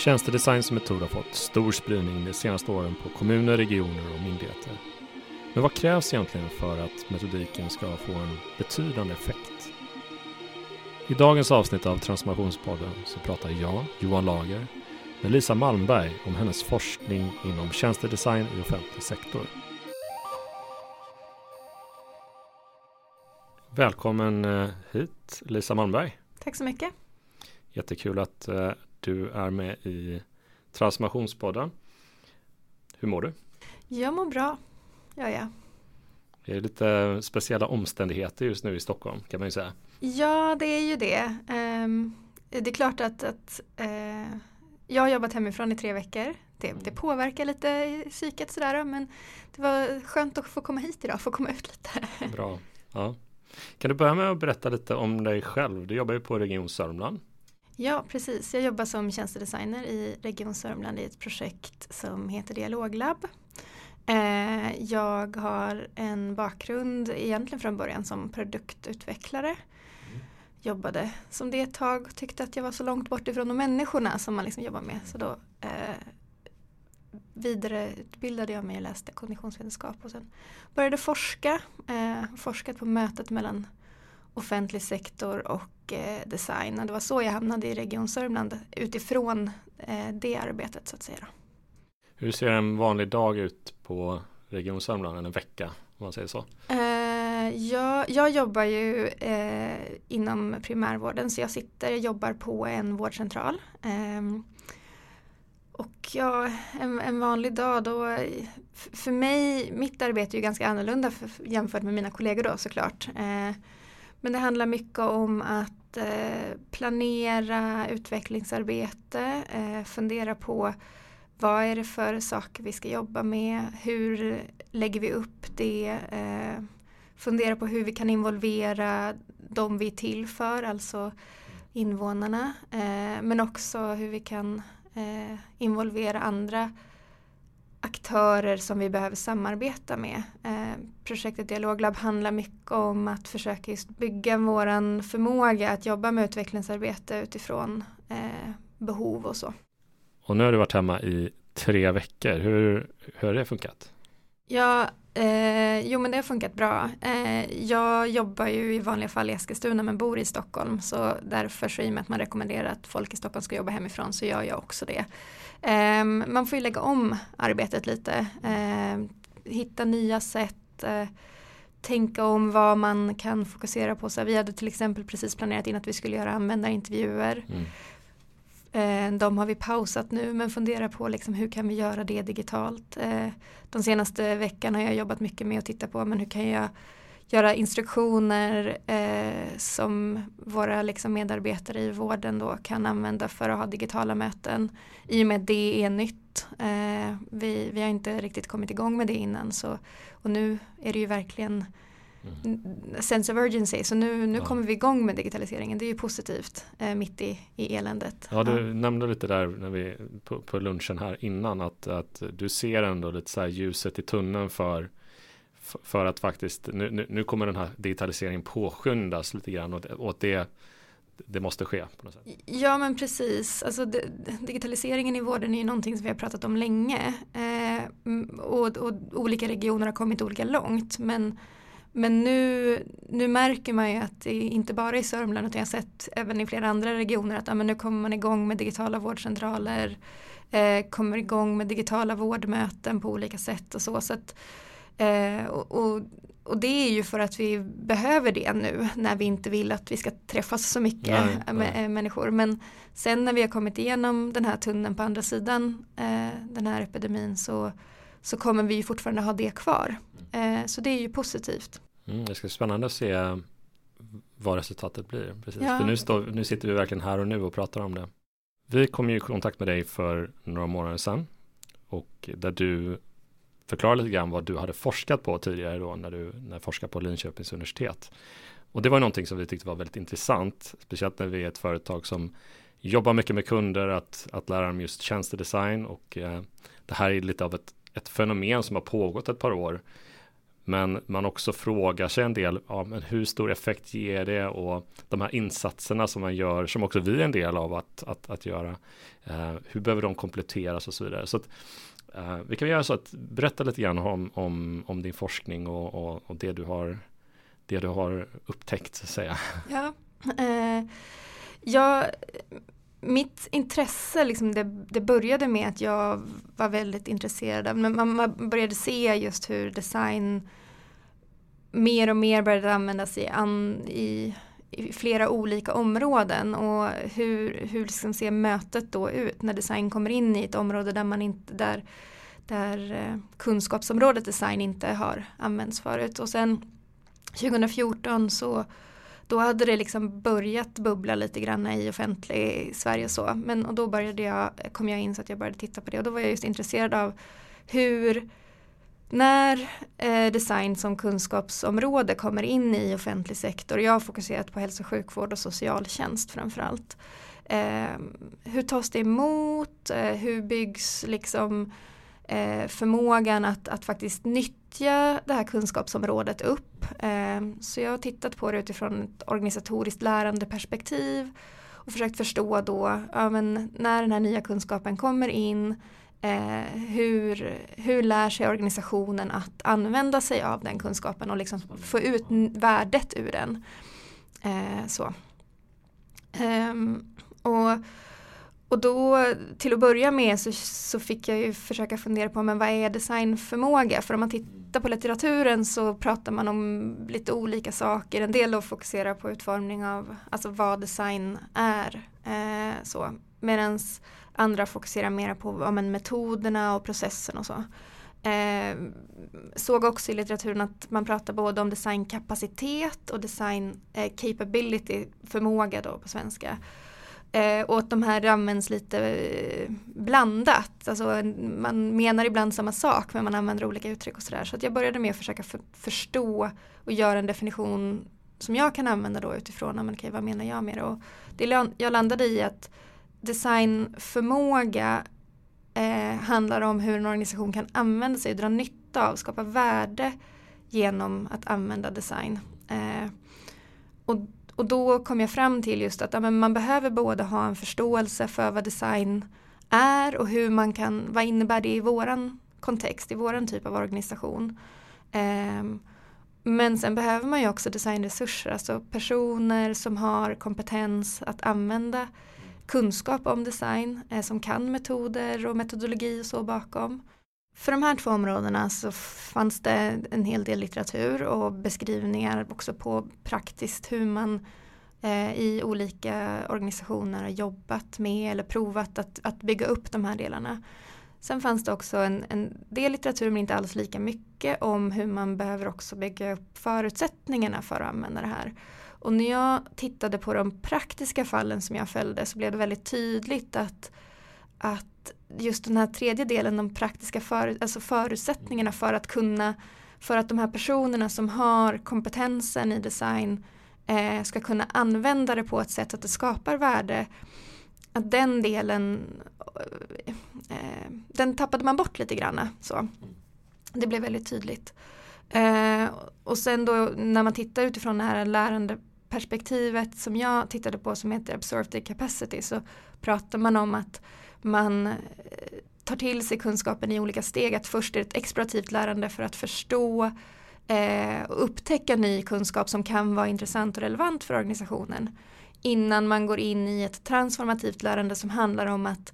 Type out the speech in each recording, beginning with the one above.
Tjänstedesign som metod har fått stor spridning de senaste åren på kommuner, regioner och myndigheter. Men vad krävs egentligen för att metodiken ska få en betydande effekt? I dagens avsnitt av Transformationspodden så pratar jag, Johan Lager, med Lisa Malmberg om hennes forskning inom tjänstedesign i offentlig sektor. Välkommen eh, hit Lisa Malmberg. Tack så mycket. Jättekul att eh, du är med i Transformationspodden. Hur mår du? Jag mår bra, gör jag. Det är lite speciella omständigheter just nu i Stockholm kan man ju säga. Ja, det är ju det. Um, det är klart att, att uh, jag har jobbat hemifrån i tre veckor. Det, det påverkar lite psyket sådär men det var skönt att få komma hit idag, få komma ut lite. Bra. Ja. Kan du börja med att berätta lite om dig själv? Du jobbar ju på Region Sörmland. Ja, precis. Jag jobbar som tjänstedesigner i Region Sörmland i ett projekt som heter Dialoglab. Eh, jag har en bakgrund egentligen från början som produktutvecklare. Mm. Jobbade som det ett tag och tyckte att jag var så långt bort ifrån de människorna som man liksom jobbar med. Så då eh, vidareutbildade jag mig och läste kognitionsvetenskap och sen började forska. Eh, forskat på mötet mellan offentlig sektor och eh, design. Och det var så jag hamnade i Region Sörmland utifrån eh, det arbetet så att säga. Hur ser en vanlig dag ut på Region Sörmland, en vecka om man säger så? Eh, jag, jag jobbar ju eh, inom primärvården så jag sitter, jag jobbar på en vårdcentral. Ehm, och ja, en, en, vanlig dag då, för mig, mitt arbete är ju ganska annorlunda för, jämfört med mina kollegor då såklart. Eh, men det handlar mycket om att eh, planera utvecklingsarbete, eh, fundera på vad är det för saker vi ska jobba med, hur lägger vi upp det, eh, fundera på hur vi kan involvera de vi är till för, alltså invånarna, eh, men också hur vi kan eh, involvera andra aktörer som vi behöver samarbeta med. Eh, projektet Dialoglab handlar mycket om att försöka just bygga våran förmåga att jobba med utvecklingsarbete utifrån eh, behov och så. Och nu har du varit hemma i tre veckor. Hur, hur har det funkat? Ja, eh, jo men det har funkat bra. Eh, jag jobbar ju i vanliga fall i Eskilstuna men bor i Stockholm så därför så i och med att man rekommenderar att folk i Stockholm ska jobba hemifrån så gör jag också det. Um, man får ju lägga om arbetet lite. Uh, hitta nya sätt. Uh, tänka om vad man kan fokusera på. Så vi hade till exempel precis planerat in att vi skulle göra användarintervjuer. Mm. Uh, de har vi pausat nu men funderar på liksom hur kan vi göra det digitalt. Ehm, de senaste veckan har jag jobbat mycket med att titta på men hur kan jag göra instruktioner eh, som våra liksom, medarbetare i vården då kan använda för att ha digitala möten. I och med det är nytt. Eh, vi, vi har inte riktigt kommit igång med det innan så, och nu är det ju verkligen mm. sense of urgency så nu, nu ja. kommer vi igång med digitaliseringen. Det är ju positivt eh, mitt i, i eländet. Ja, du ja. nämnde lite där när vi, på, på lunchen här innan att, att du ser ändå lite så här ljuset i tunneln för för att faktiskt, nu, nu, nu, kommer den här digitaliseringen påskyndas lite grann och, och det, det måste ske. På något sätt. Ja men precis, alltså, det, digitaliseringen i vården är ju någonting som vi har pratat om länge eh, och, och, olika regioner har kommit olika långt men men nu, nu märker man ju att det inte bara i Sörmland utan jag har sett även i flera andra regioner att ja, men nu kommer man igång med digitala vårdcentraler, eh, kommer igång med digitala vårdmöten på olika sätt och så. så att, Eh, och, och, det är ju för att vi behöver det nu när vi inte vill att vi ska träffas så mycket nej, med nej. människor. Men sen när vi har kommit igenom den här tunneln på andra sidan eh, den här epidemin så, så kommer vi fortfarande ha det kvar. Eh, så det är ju positivt. Mm, det ska bli spännande att se vad resultatet blir. Precis. Ja. För nu, står, nu sitter vi verkligen här och nu och pratar om det. Vi kom ju i kontakt med dig för några månader sedan och där du förklara lite grann vad du hade forskat på tidigare då när du när forskade på Linköpings universitet. Och det var någonting som vi tyckte var väldigt intressant, speciellt när vi är ett företag som jobbar mycket med kunder att, att lära dem just tjänstedesign och eh, det här är lite av ett, ett fenomen som har pågått ett par år. Men man också frågar sig en del, ja, men hur stor effekt ger det och de här insatserna som man gör, som också vi är en del av att, att, att göra, eh, hur behöver de kompletteras och så vidare. Så att, Uh, vi kan göra så att berätta lite grann om, om, om din forskning och, och, och, det, du har, det du har upptäckt, så att säga. Ja, eh, jag mitt intresse, liksom det, det, började med att jag var väldigt intresserad av, men man, började se just hur design mer och mer började användas i, an, i, i flera olika områden och hur, hur liksom ser mötet då ut när design kommer in i ett område där man inte, där, där eh, kunskapsområdet design inte har använts förut och sen 2014 så då hade det liksom börjat bubbla lite grann i offentlig Sverige och så. Men och då började jag, kom jag in så att jag började titta på det och då var jag just intresserad av hur när eh, design som kunskapsområde kommer in i offentlig sektor, jag har fokuserat på hälso och sjukvård och socialtjänst framförallt. Eh, hur tas det emot? Eh, hur byggs liksom eh, förmågan att, att faktiskt nyttja det här kunskapsområdet upp. Eh, så jag har tittat på det utifrån ett organisatoriskt lärandeperspektiv och försökt förstå då, ja, men när den här nya kunskapen kommer in, eh, hur, hur lär sig organisationen att använda sig av den kunskapen och liksom få ut värdet ur den. Eh, så. Ehm, och och då till att börja med så, så fick jag ju försöka fundera på men vad är designförmåga? För om man tittar på litteraturen så pratar man om lite olika saker. En del då fokuserar på utformning av alltså vad design är. Eh, så. Medan andra fokuserar mer på ja, men metoderna och processen och så. Eh, såg också i litteraturen att man pratar både om designkapacitet och design eh, capability, förmåga då på svenska. Eh, och att de här används lite eh, blandat. Alltså, man menar ibland samma sak men man använder olika uttryck och sådär. Så att jag började med att försöka för, förstå och göra en definition som jag kan använda då utifrån, men okay, vad menar jag med det? Och det jag landade i att designförmåga eh, handlar om hur en organisation kan använda sig, dra nytta av, skapa värde genom att använda design. Eh, och och då kom jag fram till just att ja, man behöver både ha en förståelse för vad design är och hur man kan, vad innebär det i våran kontext, i våran typ av organisation. Eh, men sen behöver man ju också designresurser, alltså personer som har kompetens att använda kunskap om design, eh, som kan metoder och metodologi och så bakom. För de här två områdena så fanns det en hel del litteratur och beskrivningar också på praktiskt hur man eh, i olika organisationer har jobbat med eller provat att, att bygga upp de här delarna. Sen fanns det också en, en del litteratur men inte alls lika mycket om hur man behöver också bygga upp förutsättningarna för att använda det här. Och när jag tittade på de praktiska fallen som jag följde så blev det väldigt tydligt att, att just den här tredje delen, de praktiska för, alltså förutsättningarna för att kunna, för att de här personerna som har kompetensen i design eh, ska kunna använda det på ett sätt att det skapar värde, att den delen, eh, eh, den tappade man bort lite grann. Så. Det blev väldigt tydligt. Eh, och sen då när man tittar utifrån det här lärande perspektivet som jag tittade på som heter Absorptive Capacity så pratar man om att man eh, tar till sig kunskapen i olika steg. Att först är det ett explorativt lärande för att förstå eh, och upptäcka ny kunskap som kan vara intressant och relevant för organisationen. Innan man går in i ett transformativt lärande som handlar om att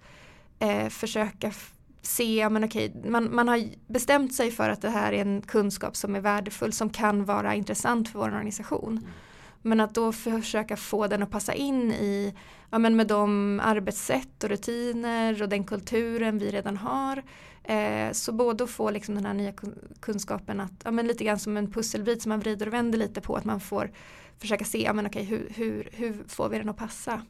eh, försöka se, men okej, man, man har bestämt sig för att det här är en kunskap som är värdefull, som kan vara intressant för vår organisation. Mm. Men att då försöka få den att passa in i, ja men med de arbetssätt och rutiner och den kulturen vi redan har. Eh, så både att få liksom den här nya kunskapen att, ja men lite grann som en pusselbit som man vrider och vänder lite på, att man får försöka se, ja men okej hur, hur, hur får vi den att passa?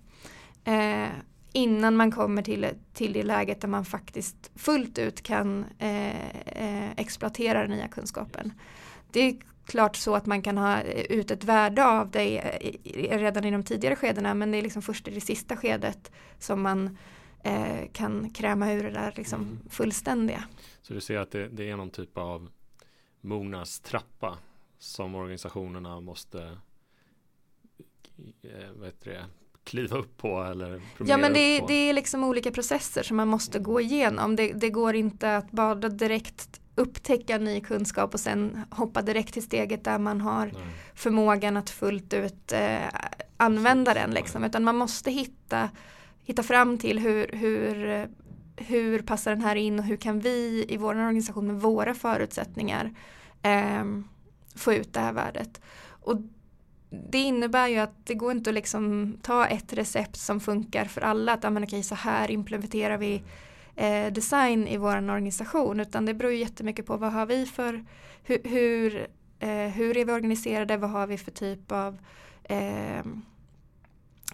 Eh, innan man kommer till, till det läget där man faktiskt fullt ut kan eh, eh exploatera den nya kunskapen. Det klart så att man kan ha ut ett värde av det redan i de tidigare skedena men det är liksom först i det sista skedet som man eh, kan kräma ur det där liksom mm. fullständiga. Så du ser att det, det, är någon typ av mognadstrappa som organisationerna måste eh, vad heter det, kliva upp på eller Ja men det, det, är liksom olika processer som man måste gå igenom. Det, det, går inte att bara direkt upptäcka ny kunskap och sen hoppa direkt till steget där man har Nej. förmågan att fullt ut eh, använda den liksom. Utan man måste hitta, hitta fram till hur, hur, hur passar den här in och hur kan vi i vår organisation med våra förutsättningar eh, få ut det här värdet. Och det innebär ju att det går inte att liksom ta ett recept som funkar för alla. Att men okej, så här implementerar vi eh, design i vår organisation. Utan det beror ju jättemycket på vad har vi för, hur, hur, eh, hur är vi organiserade, vad har vi för typ av eh,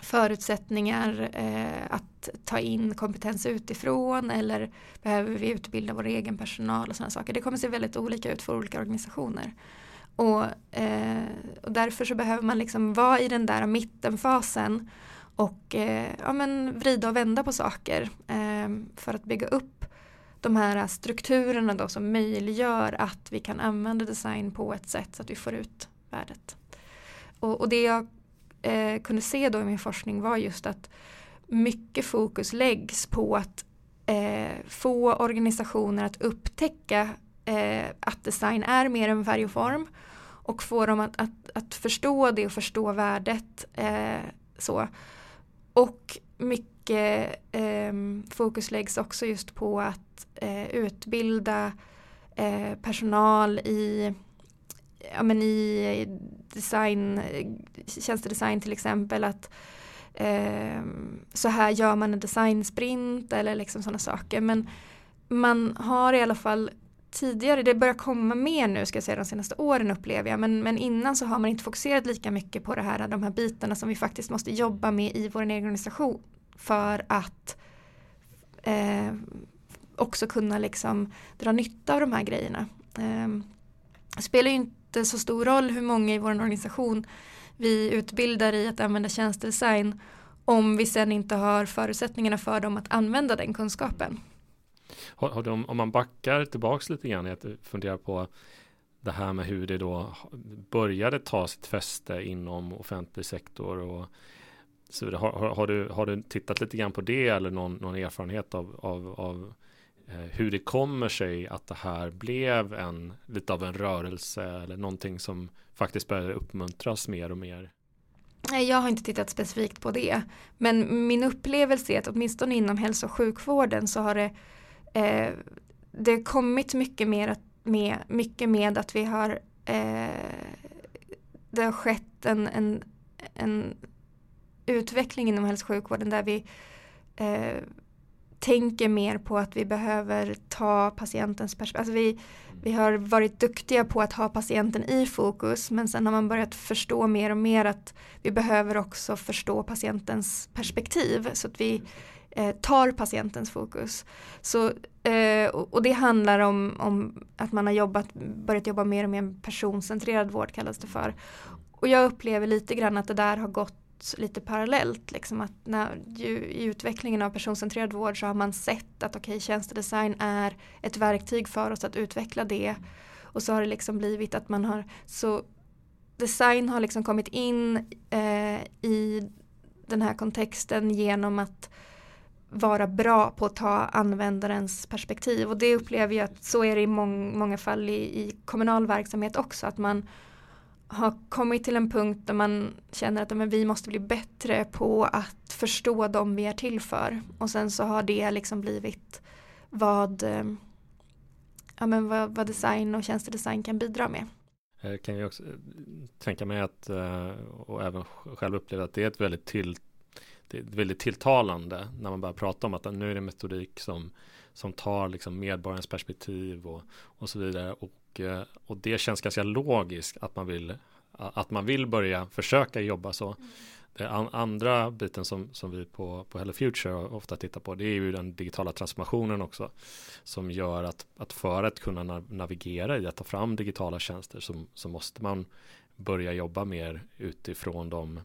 förutsättningar eh, att ta in kompetens utifrån eller behöver vi utbilda vår egen personal och sådana saker. Det kommer se väldigt olika ut för olika organisationer. Och, eh, och därför så behöver man liksom vara i den där mittenfasen och eh, ja, men vrida och vända på saker eh, för att bygga upp de här strukturerna då som möjliggör att vi kan använda design på ett sätt så att vi får ut värdet. Och, och det jag eh, kunde se då i min forskning var just att mycket fokus läggs på att eh, få organisationer att upptäcka eh, att design är mer än färg och form och få dem att, att, att förstå det och förstå värdet. Eh, så. Och mycket eh, fokus läggs också just på att eh, utbilda eh, personal i, ja, men i design, tjänstedesign till exempel. att ehm, så här gör man en designsprint eller liksom sådana saker. Men man har i alla fall tidigare, det börjar komma mer nu ska jag säga de senaste åren upplever jag, men, men innan så har man inte fokuserat lika mycket på det här, de här bitarna som vi faktiskt måste jobba med i vår egen organisation för att eh, också kunna liksom dra nytta av de här grejerna. Eh, det spelar ju inte så stor roll hur många i vår organisation vi utbildar i att använda tjänstedesign om vi sen inte har förutsättningarna för dem att använda den kunskapen. Har, har de, om man backar tillbaks lite grann, jag funderar på det här med hur det då började ta sitt fäste inom offentlig sektor och så vidare. Har, har, har, du, har du tittat lite grann på det eller någon, någon erfarenhet av, av, av eh, hur det kommer sig att det här blev en lite av en rörelse eller någonting som faktiskt började uppmuntras mer och mer? Nej, jag har inte tittat specifikt på det. Men min upplevelse är att åtminstone inom hälso och sjukvården så har det eh, det har kommit mycket mer med, mycket med att vi har eh, det har skett en, en, en utveckling inom hälso och sjukvården där vi eh, tänker mer på att vi behöver ta patientens perspektiv. Alltså vi, vi har varit duktiga på att ha patienten i fokus men sen har man börjat förstå mer och mer att vi behöver också förstå patientens perspektiv så att vi eh, tar patientens fokus. Så, eh, och det handlar om, om, att man har jobbat, börjat jobba mer och mer med personcentrerad vård kallas det för. Och jag upplever lite grann att det där har gått lite parallellt. Liksom att när, ju, I utvecklingen av personcentrerad vård så har man sett att okay, tjänstedesign är ett verktyg för oss att utveckla det. Och så har det liksom blivit att man har så design har liksom kommit in eh, i den här kontexten genom att vara bra på att ta användarens perspektiv. Och det upplever jag att så är det i mång, många fall i, i, kommunal verksamhet också. Att man har kommit till en punkt där man känner att men, vi måste bli bättre på att förstå dem vi är till för. Och sen så har det liksom blivit vad, eh, ja, men vad, vad design och tjänstedesign kan bidra med. Eh, kan jag också eh, tänka mig att och även själv uppleva att det är ett väldigt till det är väldigt tilltalande när man börjar prata om att nu är det metodik som, som tar liksom medborgarens perspektiv och, och så vidare. Och, eh, och det känns ganska logiskt att man vill, att man vill börja försöka jobba så. Mm. Den andra biten som, som vi på, på Hello Future ofta tittar på det är ju den digitala transformationen också. Som gör att, att för att kunna navigera i att ta fram digitala tjänster så, så måste man börja jobba mer utifrån de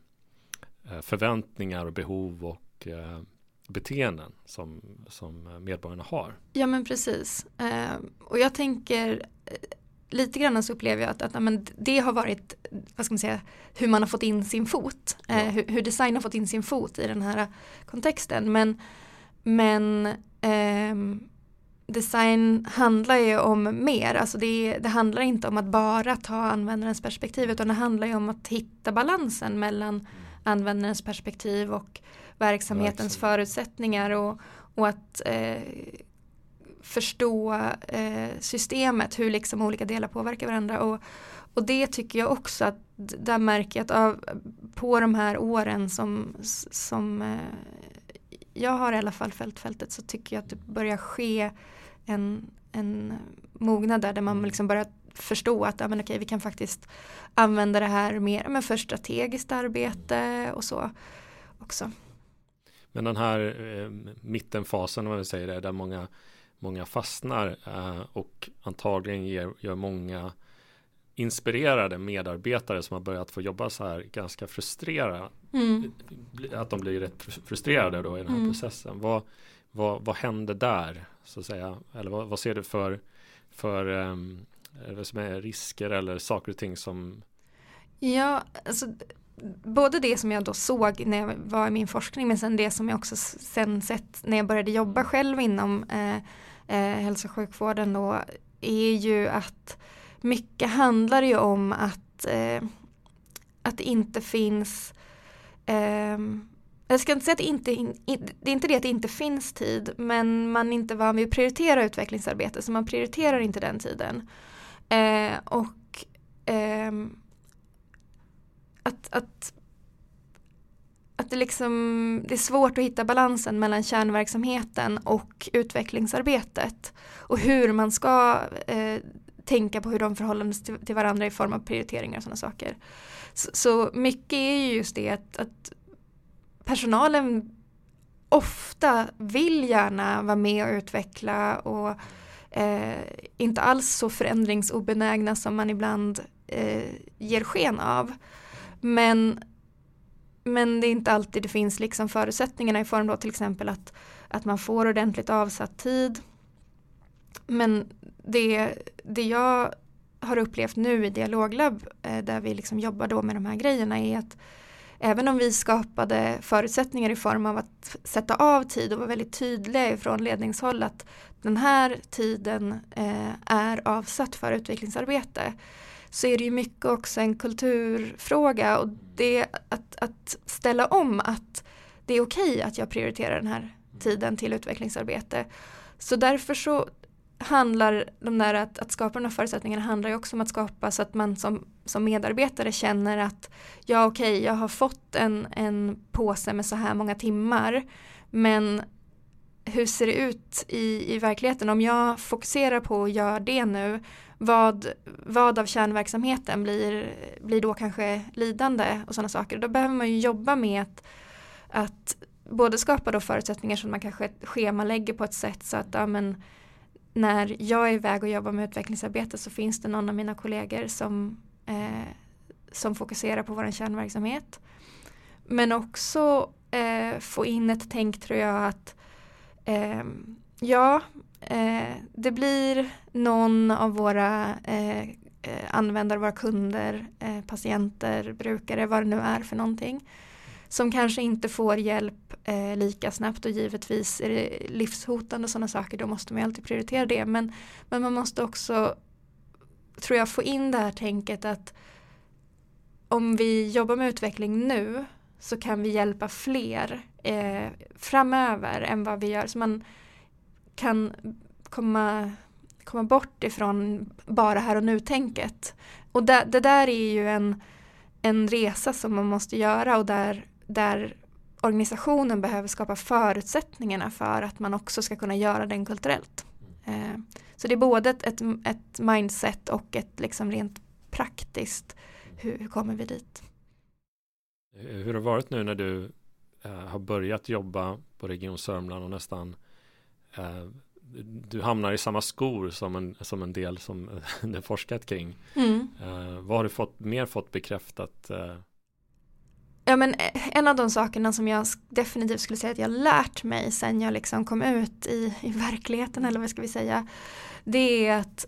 förväntningar och behov och eh, beteenden som, som medborgarna har. Ja men precis. Eh, och jag tänker lite grann så upplever jag att, att men det har varit, vad ska man säga, hur man har fått in sin fot. Ja. Eh, hur, hur, design har fått in sin fot i den här kontexten. Men, men eh, design handlar ju om mer, alltså det, det, handlar inte om att bara ta användarens perspektiv utan det handlar ju om att hitta balansen mellan mm. Användarens perspektiv och verksamhetens Verksamhet. förutsättningar och, och att eh, förstå eh, systemet, hur liksom olika delar påverkar varandra. Och, och det tycker jag också att där märker jag att av, på de här åren som, som eh, jag har i alla fall följt fältet så tycker jag att det börjar ske en, en mognad där, där man liksom börjar förstå att ja, men okej, vi kan faktiskt använda det här mer men för strategiskt arbete och så också. Men den här eh, mittenfasen, om man säger det, där många många fastnar eh, och antagligen ger, gör många inspirerade medarbetare som har börjat få jobba så här ganska frustrerade. Mm. Att de blir rätt frustrerade då i den här mm. processen. Vad, vad, vad händer där? Så att säga? Eller vad, vad ser du för, för um, eller som är risker eller saker och ting som Ja, alltså både det som jag då såg när jag var i min forskning men sen det som jag också sen sett när jag började jobba själv inom eh, eh, hälso och sjukvården då är ju att mycket handlar ju om att, eh, att det inte finns eh, jag ska inte säga att det inte, in, det är inte det att det inte finns tid men man är inte van vid att prioritera utvecklingsarbete så man prioriterar inte den tiden. Eh, och eh, att, att att det, liksom, det är svårt att hitta balansen mellan kärnverksamheten och utvecklingsarbetet. Och hur man ska eh, tänka på hur de förhåller sig till, till, varandra i form av prioriteringar och sådana saker. Så, så, mycket är ju just det att, att personalen ofta vill gärna vara med och utveckla och eh, inte alls så förändringsobenägna som man ibland eh, ger sken av. Men men det är inte alltid det finns liksom förutsättningarna i form då till exempel att, att man får ordentligt avsatt tid. Men det, det jag har upplevt nu i Dialoglab eh, där vi liksom jobbar då med de här grejerna är att även om vi skapade förutsättningar i form av att sätta av tid och vara väldigt tydliga ifrån ledningshåll att den här tiden eh, är avsatt för utvecklingsarbete så är det ju mycket också en kulturfråga och det att, att ställa om att det är okej okay att jag prioriterar den här tiden till utvecklingsarbete. Så därför så handlar de där att, att skapa de här förutsättningarna handlar ju också om att skapa så att man som, som medarbetare känner att ja okej okay, jag har fått en, en påse med så här många timmar men hur ser det ut i, i verkligheten om jag fokuserar på att göra det nu vad, vad av kärnverksamheten blir, blir då kanske lidande och sådana saker. Då behöver man ju jobba med att, att både skapa då förutsättningar som man kanske schemalägger på ett sätt så att ja, men, när jag är iväg och jobbar med utvecklingsarbete så finns det någon av mina kollegor som, eh, som fokuserar på vår kärnverksamhet. Men också eh, få in ett tänk tror jag att eh, ja, Eh, det blir någon av våra eh, eh, användare, våra kunder, eh, patienter, brukare, vad det nu är för någonting. Som kanske inte får hjälp eh, lika snabbt och givetvis är det livshotande och sådana saker, då måste man alltid prioritera det. Men, men man måste också, tror jag, få in det här tänket att om vi jobbar med utveckling nu så kan vi hjälpa fler eh, framöver än vad vi gör. Så man, kan komma, komma bort ifrån bara här och nu-tänket. Och det, det, där är ju en, en resa som man måste göra och där, där organisationen behöver skapa förutsättningarna för att man också ska kunna göra den kulturellt. Eh, så det är både ett, ett, ett, mindset och ett liksom rent praktiskt, hur, hur kommer vi dit? Hur har det varit nu när du eh, har börjat jobba på Region Sörmland och nästan Eh, du hamnar i samma skor som en, som en del som det forskat kring. Mm. Vad har du fått, mer fått bekräftat? Ja men eh, en av de sakerna som jag definitivt skulle säga att jag lärt mig sen jag liksom kom ut i, i verkligheten eller vad ska vi säga. Det är att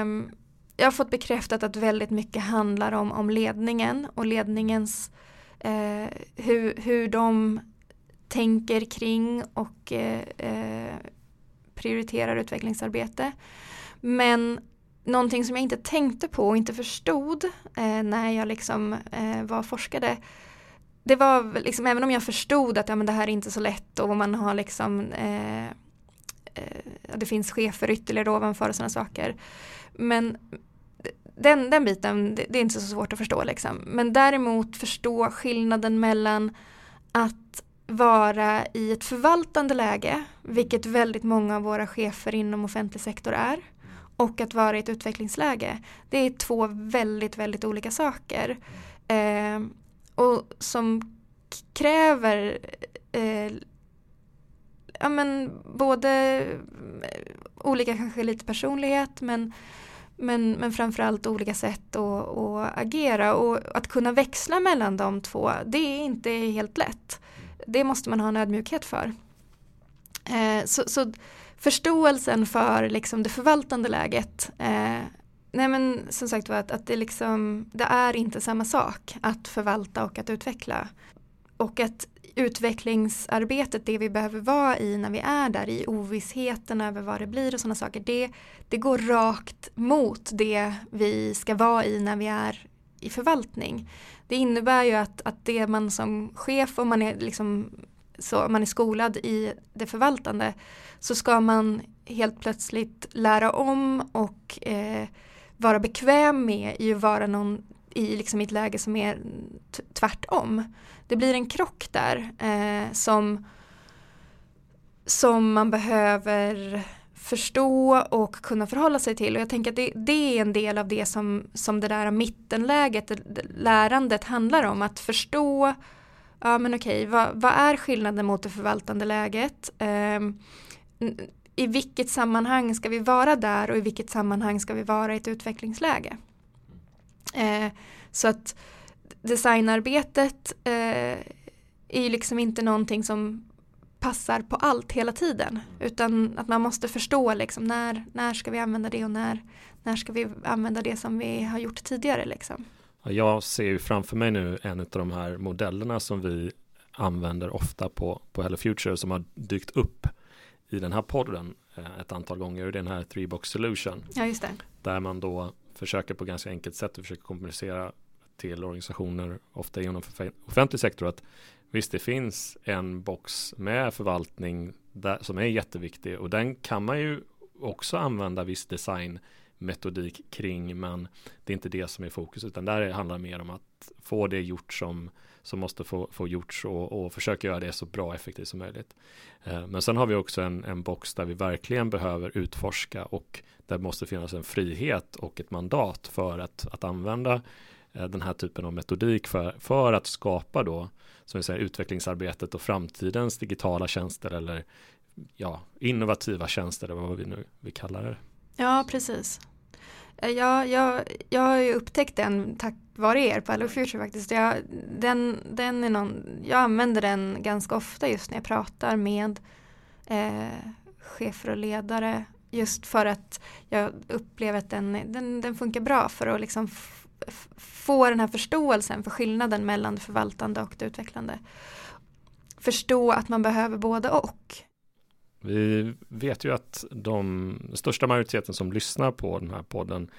um, jag har fått bekräftat att väldigt mycket handlar om, om ledningen och ledningens eh, hur, hur de tänker kring och eh, eh prioriterar utvecklingsarbete. Men någonting som jag inte tänkte på och inte förstod eh, när jag liksom eh, var forskare det var liksom, även om jag förstod att ja, men det här är inte så lätt och man har liksom eh, eh det finns chefer ytterligare ovanför och sådana saker. Men den, den biten, det, det, är inte så svårt att förstå liksom. Men däremot förstå skillnaden mellan att vara i ett förvaltande läge, vilket väldigt många av våra chefer inom offentlig sektor är, och att vara i ett utvecklingsläge. Det är två väldigt, väldigt olika saker. Eh, och som kräver eh, ja, men både eh, olika kanske lite personlighet men, men, men framförallt olika sätt att, att agera och att kunna växla mellan de två det är inte helt lätt. Det måste man ha en ödmjukhet för. Eh, så, så, förståelsen för liksom det förvaltande läget eh, Nej men som sagt var att, att det, liksom, det är inte samma sak att förvalta och att utveckla. Och att utvecklingsarbetet, det vi behöver vara i när vi är där i ovissheten över vad det blir och sådana saker, det, det går rakt mot det vi ska vara i när vi är i förvaltning. Det innebär ju att, att det man som chef, om man är, liksom, så, man är skolad i det förvaltande, så ska man helt plötsligt lära om och eh, vara bekväm med i att vara någon i liksom ett läge som är tvärtom. Det blir en krock där eh, som, som man behöver förstå och kunna förhålla sig till. Och jag tänker att det, det är en del av det som, som det där mittenläget, lärandet handlar om. Att förstå, ja men okej, vad, vad är skillnaden mot det förvaltande läget? Eh, i vilket sammanhang ska vi vara där och i vilket sammanhang ska vi vara i ett utvecklingsläge. Eh, så att designarbetet eh, är ju liksom inte någonting som passar på allt hela tiden utan att man måste förstå liksom när, när ska vi använda det och när, när ska vi använda det som vi har gjort tidigare liksom. Jag ser ju framför mig nu en av de här modellerna som vi använder ofta på, på Hello Future som har dykt upp i den här podden eh, ett antal gånger, den här three box solution. Ja, just det. Där man då försöker på ganska enkelt sätt försöka kommunicera till organisationer, ofta inom offentlig sektor, att visst det finns en box med förvaltning där, som är jätteviktig och den kan man ju också använda viss designmetodik kring, men det är inte det som är fokus, utan där handlar det mer om att få det gjort som som måste få, få gjorts och, och försöka göra det så bra och effektivt som möjligt. Eh, men sen har vi också en, en box där vi verkligen behöver utforska och där måste finnas en frihet och ett mandat för att, att använda eh, den här typen av metodik för, för att skapa då som vi säger, utvecklingsarbetet och framtidens digitala tjänster eller ja, innovativa tjänster eller vad vi nu vi kallar det. Ja, precis. Eh, ja, jag, jag har ju upptäckt den tack vare er på Hello Future faktiskt. Jag, den, den är någon, jag använder den ganska ofta just när jag pratar med eh, chefer och ledare. Just för att jag upplever att den, den, den funkar bra för att liksom få den här förståelsen för skillnaden mellan det förvaltande och det utvecklande. Förstå att man behöver både och. Vi vet ju att de största majoriteten som lyssnar på den här podden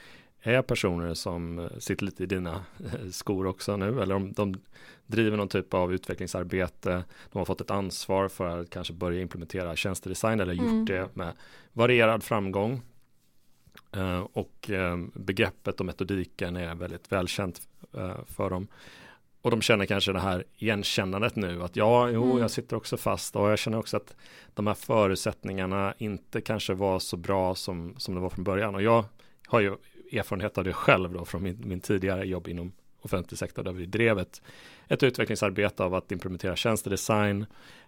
är personer som eh, sitter lite i dina eh, skor också nu eller om de driver någon typ av utvecklingsarbete. De har fått ett ansvar för att kanske börja implementera tjänstedesign eller gjort mm. det med varierad framgång. Eh, och begreppet och metodiken är väldigt välkänt för dem. Och de känner kanske det här igenkännandet nu att ja, jo, mm. jag sitter också fast och jag känner också att de här förutsättningarna inte kanske var så bra som, som det var från början. Och jag har ju erfarenhet av det själv då från min, min tidigare jobb inom offentlig sektor där vi drev ett, ett utvecklingsarbete av att implementera tjänstedesign,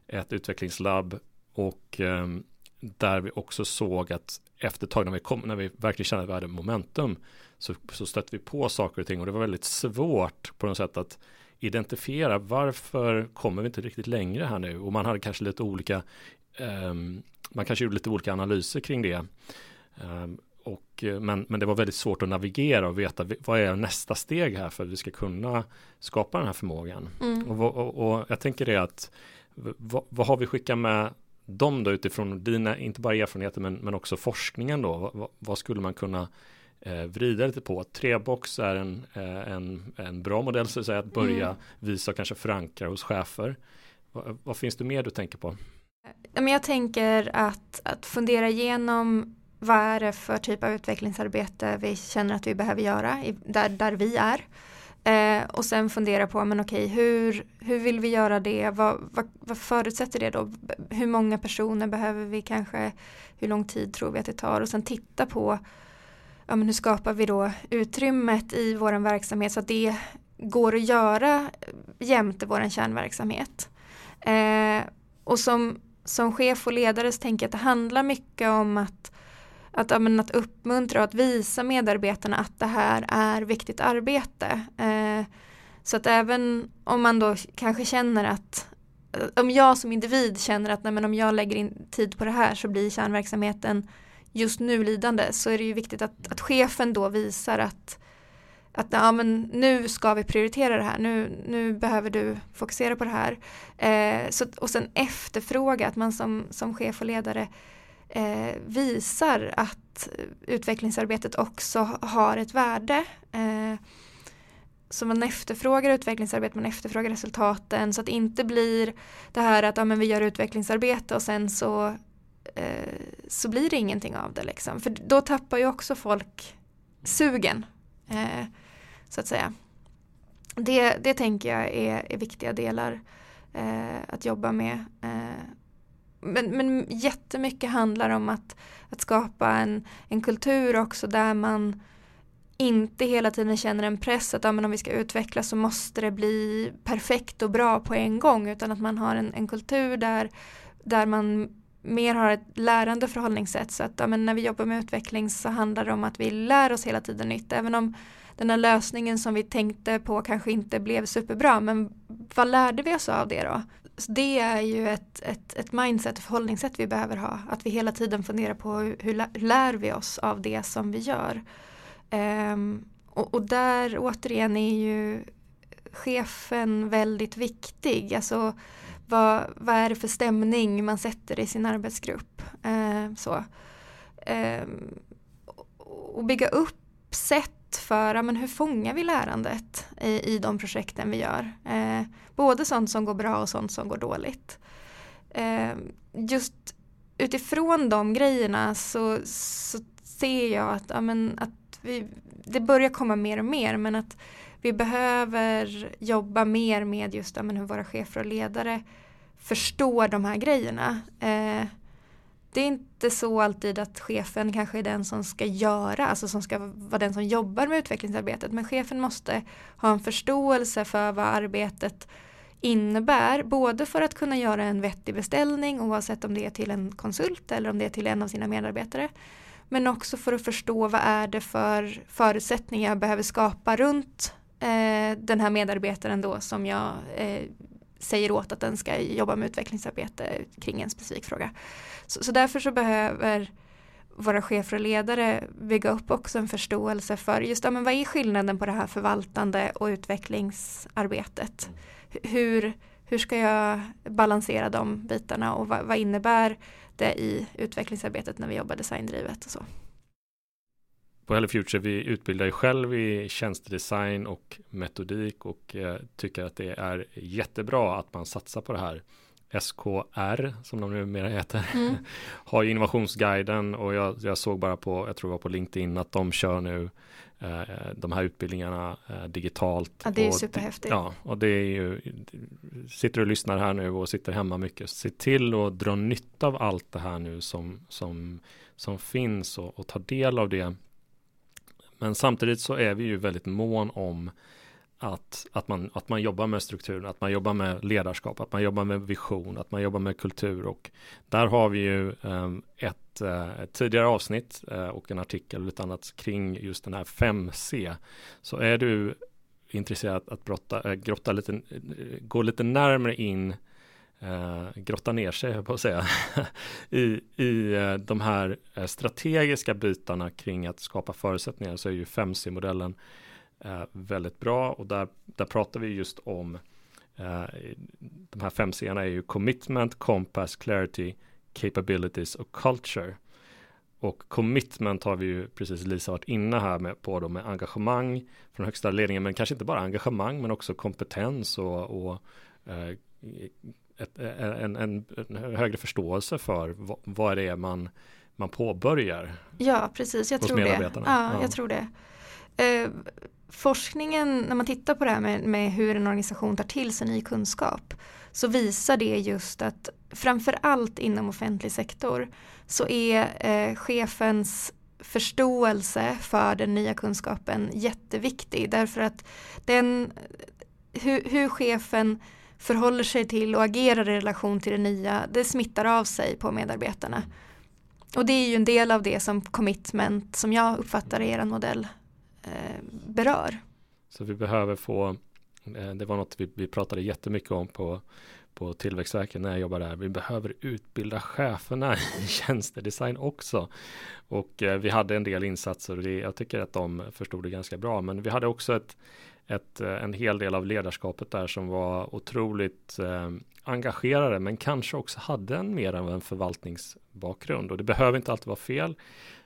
ett utvecklingslabb och eh, där vi också såg att efter ett tag när vi kom, när vi verkligen kände att vi hade momentum så, så stötte vi på saker och ting och det var väldigt svårt på något sätt att identifiera varför kommer vi inte riktigt längre här nu och man hade kanske lite olika um, man kanske gjorde lite olika analyser kring det um, och, men, men det var väldigt svårt att navigera och veta vad är nästa steg här för att vi ska kunna skapa den här förmågan. Mm. Och, och, och, jag tänker det att vad, vad, har vi skickat med dem då utifrån dina, inte bara erfarenheter men, men också forskningen då? Vad, vad skulle man kunna eh, vrida lite på. Trebox är en, eh, en, en bra modell så att, säga, att börja mm. visa och kanske förankra hos chefer. Vad, vad, finns det mer du tänker på? Jag tänker att, att fundera igenom vad är det för typ av utvecklingsarbete vi känner att vi behöver göra där, där vi är. Eh, och sen fundera på, men okej, hur, hur vill vi göra det? Vad, vad, vad, förutsätter det då? Hur många personer behöver vi kanske? Hur lång tid tror vi att det tar? Och sen titta på ja, men hur skapar vi då utrymmet i vår verksamhet så att det går att göra jämte vår kärnverksamhet. Eh, och som, som chef och ledare så tänker jag att det handlar mycket om att, att, ja, att uppmuntra och att visa medarbetarna att det här är viktigt arbete. Eh, så att även om man då kanske känner att om jag som individ känner att nej, men om jag lägger in tid på det här så blir kärnverksamheten just nu lidande så är det ju viktigt att, att chefen då visar att att ja, men nu ska vi prioritera det här, nu, nu behöver du fokusera på det här. Eh, så, och sen efterfråga, att man som, som chef och ledare eh, visar att utvecklingsarbetet också har ett värde. Eh, så man efterfrågar utvecklingsarbete, man efterfrågar resultaten så att det inte blir det här att ja, men vi gör utvecklingsarbete och sen så eh, så blir det ingenting av det liksom. För då tappar ju också folk sugen. Eh, så att säga. Det, det tänker jag är, är viktiga delar eh, att jobba med. Eh, men, men jättemycket handlar om att, att skapa en, en kultur också där man inte hela tiden känner en press att ja, men om vi ska utvecklas så måste det bli perfekt och bra på en gång utan att man har en, en kultur där, där man mer har ett lärande förhållningssätt. Så att ja, men när vi jobbar med utveckling så handlar det om att vi lär oss hela tiden nytt. Även om den här lösningen som vi tänkte på kanske inte blev superbra men vad lärde vi oss av det då? Så det är ju ett, ett, ett mindset och förhållningssätt vi behöver ha. Att vi hela tiden funderar på hur, hur lär vi oss av det som vi gör? Um, och, och där återigen är ju chefen väldigt viktig. Alltså vad, vad är det för stämning man sätter i sin arbetsgrupp. Eh, så. Eh, och bygga upp sätt för ja, men hur fångar vi lärandet i, i de projekten vi gör. Eh, både sånt som går bra och sånt som går dåligt. Eh, just utifrån de grejerna så, så ser jag att, ja, men, att vi, det börjar komma mer och mer men att vi behöver jobba mer med just ja, men hur våra chefer och ledare förstår de här grejerna. Eh, det är inte så alltid att chefen kanske är den som ska göra, alltså som ska vara den som jobbar med utvecklingsarbetet. Men chefen måste ha en förståelse för vad arbetet innebär, både för att kunna göra en vettig beställning oavsett om det är till en konsult eller om det är till en av sina medarbetare. Men också för att förstå vad är det för förutsättningar jag behöver skapa runt eh, den här medarbetaren då som jag eh, säger åt att den ska jobba med utvecklingsarbete kring en specifik fråga. Så, så därför så behöver våra chefer och ledare bygga upp också en förståelse för just ja, men vad är skillnaden på det här förvaltande och utvecklingsarbetet. Hur, hur ska jag balansera de bitarna och vad, vad innebär det i utvecklingsarbetet när vi jobbar designdrivet och så på Hello Future, vi utbildar ju själv i tjänstedesign och metodik och eh, tycker att det är jättebra att man satsar på det här. SKR som de numera heter mm. har ju innovationsguiden och jag, jag, såg bara på, jag tror det var på LinkedIn att de kör nu eh, de här utbildningarna eh, digitalt. Ja, det är superhäftigt. Ja, och det är ju, sitter och lyssnar här nu och sitter hemma mycket, se till att dra nytta av allt det här nu som, som, som finns och, och ta del av det men samtidigt så är vi ju väldigt mån om att, att, man, att man jobbar med strukturen, att man jobbar med ledarskap, att man jobbar med vision, att man jobbar med kultur och där har vi ju ehm, ett, eh, ett, tidigare avsnitt eh, och en artikel och lite annat kring just den här 5C. Så är du intresserad att brotta, eh, grotta lite, gå lite närmare in eh, grotta ner sig, på att säga, i, i eh, de här eh, strategiska bitarna kring att skapa förutsättningar så är ju 5C-modellen eh, väldigt bra och där, där pratar vi just om eh, de här 5 c är ju commitment, compass, clarity, capabilities och culture. Och commitment har vi ju precis Lisa varit inne här med, på då med engagemang från högsta ledningen, men kanske inte bara engagemang, men också kompetens och, och eh, ett, en, en, en, högre förståelse för vad, vad det är man, man påbörjar. Ja, precis, jag tror det. Ja, ja, jag tror det. Eh, forskningen, när man tittar på det här med, med, hur en organisation tar till sig ny kunskap, så visar det just att framför allt inom offentlig sektor så är eh, chefens förståelse för den nya kunskapen jätteviktig därför att den, hur, hur chefen förhåller sig till och agerar i relation till det nya, det smittar av sig på medarbetarna. Och det är ju en del av det som commitment, som jag uppfattar i er modell, eh, berör. Så vi behöver få, eh, det var något vi, vi pratade jättemycket om på, på Tillväxtverket när jag jobbade där. Vi behöver utbilda cheferna i tjänstedesign också. Och eh, vi hade en del insatser och det, jag tycker att de förstod det ganska bra. Men vi hade också ett ett, eh, en hel del av ledarskapet där som var otroligt eh, engagerade men kanske också hade en mer av en förvaltningsbakgrund. Och det behöver inte alltid vara fel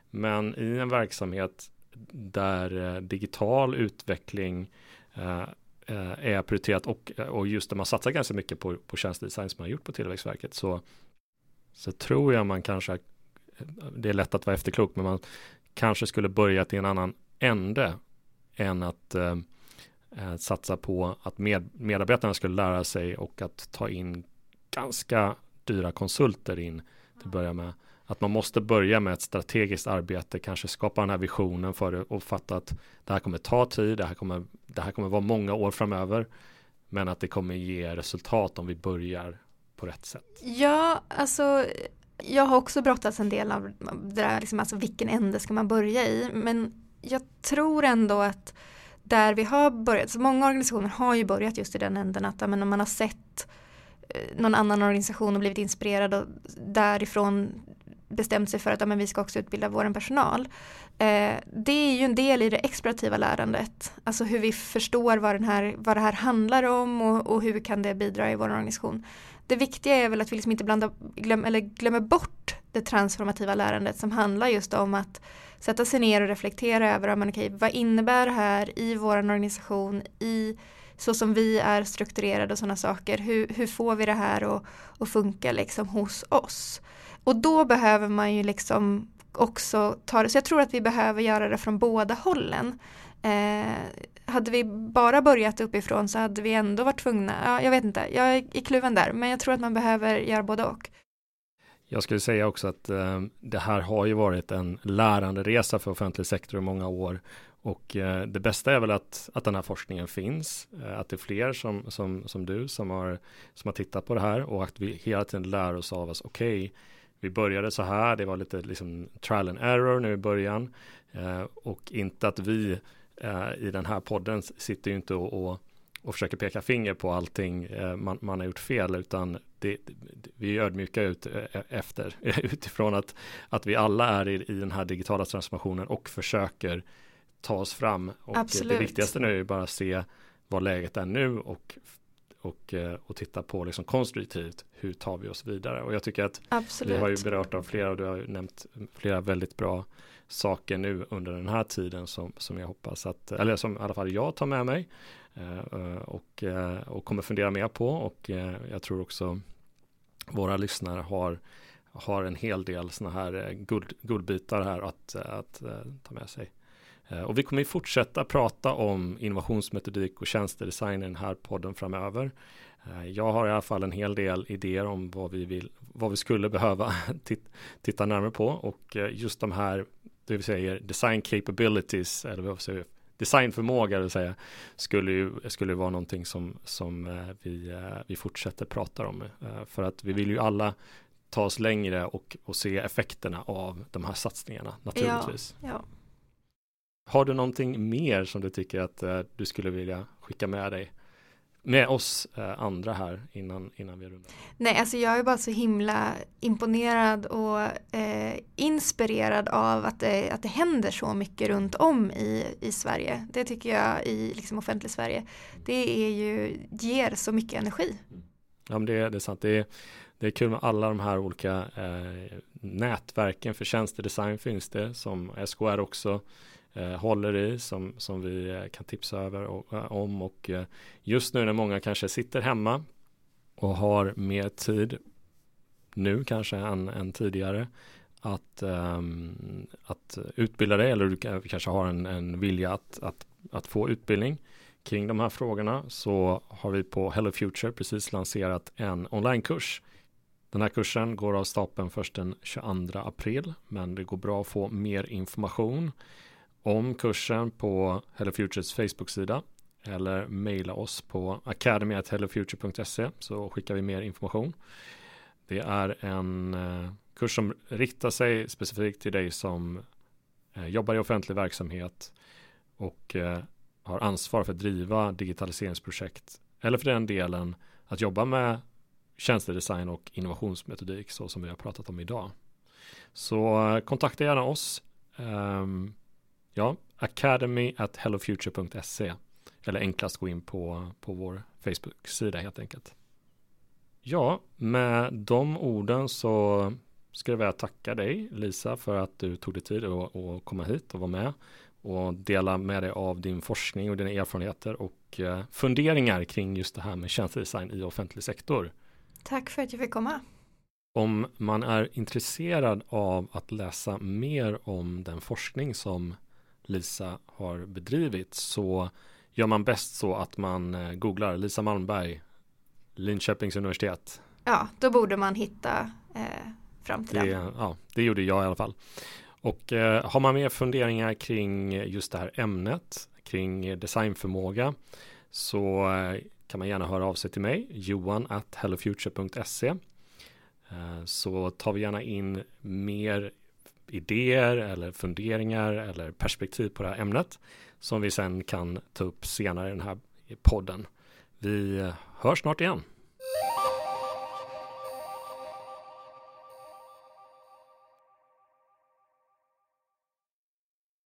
men i en verksamhet där eh, digital utveckling eh, eh är prioriterat och, eh, och just där man satsar ganska mycket på, på tjänstedesign som man har gjort på Tillväxtverket så, så tror jag man kanske eh, det är lätt att vara efterklok men man kanske skulle börjat i en annan ände än att eh, satsa på att med, medarbetarna skulle lära sig och att ta in ganska dyra konsulter in till att börja med. Att man måste börja med ett strategiskt arbete, kanske skapa den här visionen för det och fatta att det här kommer ta tid, det här kommer, det här kommer vara många år framöver. Men att det kommer ge resultat om vi börjar på rätt sätt. Ja, alltså jag har också brottats en del av det där, liksom, alltså vilken ände ska man börja i? Men jag tror ändå att där vi har börjat, så många organisationer har ju börjat just i den änden att men, om man har sett eh, någon annan organisation och blivit inspirerad och därifrån bestämt sig för att ja, men vi ska också utbilda vår personal. Eh, det är ju en del i det explorativa lärandet, alltså hur vi förstår vad, den här, vad det här handlar om och, och hur kan det bidra i vår organisation. Det viktiga är väl att vi liksom inte blanda, glöm, eller glömmer bort det transformativa lärandet som handlar just om att sätta sig ner och reflektera över men okay, vad innebär det här i vår organisation, i så som vi är strukturerade och sådana saker. Hur, hur får vi det här att funka liksom hos oss? Och då behöver man ju liksom också ta det, så jag tror att vi behöver göra det från båda hållen. Eh, hade vi bara börjat uppifrån så hade vi ändå varit tvungna, ja, jag vet inte, jag är i kluven där, men jag tror att man behöver göra både och. Jag skulle säga också att eh, det här har ju varit en lärande resa för offentlig sektor i många år. Och eh, det bästa är väl att, att den här forskningen finns, eh, att det är fler som, som, som du som har, som har tittat på det här och att vi hela tiden lär oss av oss, okej, okay, vi började så här, det var lite liksom trial and error nu i början. Eh, och inte att vi eh, i den här podden sitter ju inte och, och och försöker peka finger på allting eh, man, man har gjort fel utan det, vi är ödmjuka ut eh, efter utifrån att, att vi alla är i, i den här digitala transformationen och försöker ta oss fram. Och Absolut. det viktigaste nu är bara att se vad läget är nu och, och, eh, och titta på liksom konstruktivt hur tar vi oss vidare. Och jag tycker att Absolut. vi har ju berört av flera och du har nämnt flera väldigt bra saker nu under den här tiden som, som jag hoppas att, eller som i alla fall jag tar med mig Eh, och, och kommer fundera mer på och jag tror också våra lyssnare har, har en hel del sådana här eh, guld, guldbitar här att, eh, att eh, ta med sig. Och vi kommer fortsätta prata om innovationsmetodik och tjänstedesign i den här podden framöver. Jag har i alla fall en hel del idéer om vad vi, vill, vad vi skulle behöva titta närmare på och just de här, det vi säger design capabilities, eller vad säger designförmåga vill säga, skulle ju skulle vara någonting som, som eh, vi, eh, vi fortsätter prata om. Eh, för att vi vill ju alla ta oss längre och, och se effekterna av de här satsningarna naturligtvis. Ja, ja. Har du någonting mer som du tycker att du skulle vilja skicka med dig med oss eh, andra här innan, innan vi rundar? Nej, alltså jag är bara så himla imponerad och eh, inspirerad av att det, att det händer så mycket runt om i, i Sverige. Det tycker jag i liksom offentlig Sverige. Det är ju, ger så mycket energi. Ja, men det, det är sant. Det är, det är kul med alla de här olika eh, nätverken för tjänstedesign finns det som SKR också Eh, håller i som, som vi eh, kan tipsa över och, eh, om. Och just nu när många kanske sitter hemma och har mer tid nu kanske än, än tidigare att, um, att utbilda dig eller du kanske har en, en vilja att, att, att få utbildning kring de här frågorna så har vi på Hello Future precis lanserat en onlinekurs. Den här kursen går av stapeln först den 22 april, men det går bra att få mer information om kursen på Hello Futures Facebook-sida eller mejla oss på academy.hellofuture.se så skickar vi mer information. Det är en eh, kurs som riktar sig specifikt till dig som eh, jobbar i offentlig verksamhet och eh, har ansvar för att driva digitaliseringsprojekt eller för den delen att jobba med tjänstedesign och innovationsmetodik så som vi har pratat om idag. Så kontakta gärna oss. Ehm, Ja, academy at hellofuture.se eller enklast gå in på, på vår Facebook-sida helt enkelt. Ja, med de orden så skulle jag vilja tacka dig Lisa för att du tog dig tid att komma hit och vara med och dela med dig av din forskning och dina erfarenheter och eh, funderingar kring just det här med tjänstedesign i offentlig sektor. Tack för att jag fick komma. Om man är intresserad av att läsa mer om den forskning som Lisa har bedrivit så gör man bäst så att man eh, googlar Lisa Malmberg, Linköpings universitet. Ja, då borde man hitta eh, fram till det. Den. Ja, det gjorde jag i alla fall. Och eh, har man mer funderingar kring just det här ämnet, kring designförmåga, så eh, kan man gärna höra av sig till mig, johan at hellofuture.se. Eh, så tar vi gärna in mer idéer eller funderingar eller perspektiv på det här ämnet som vi sen kan ta upp senare i den här podden. Vi hörs snart igen.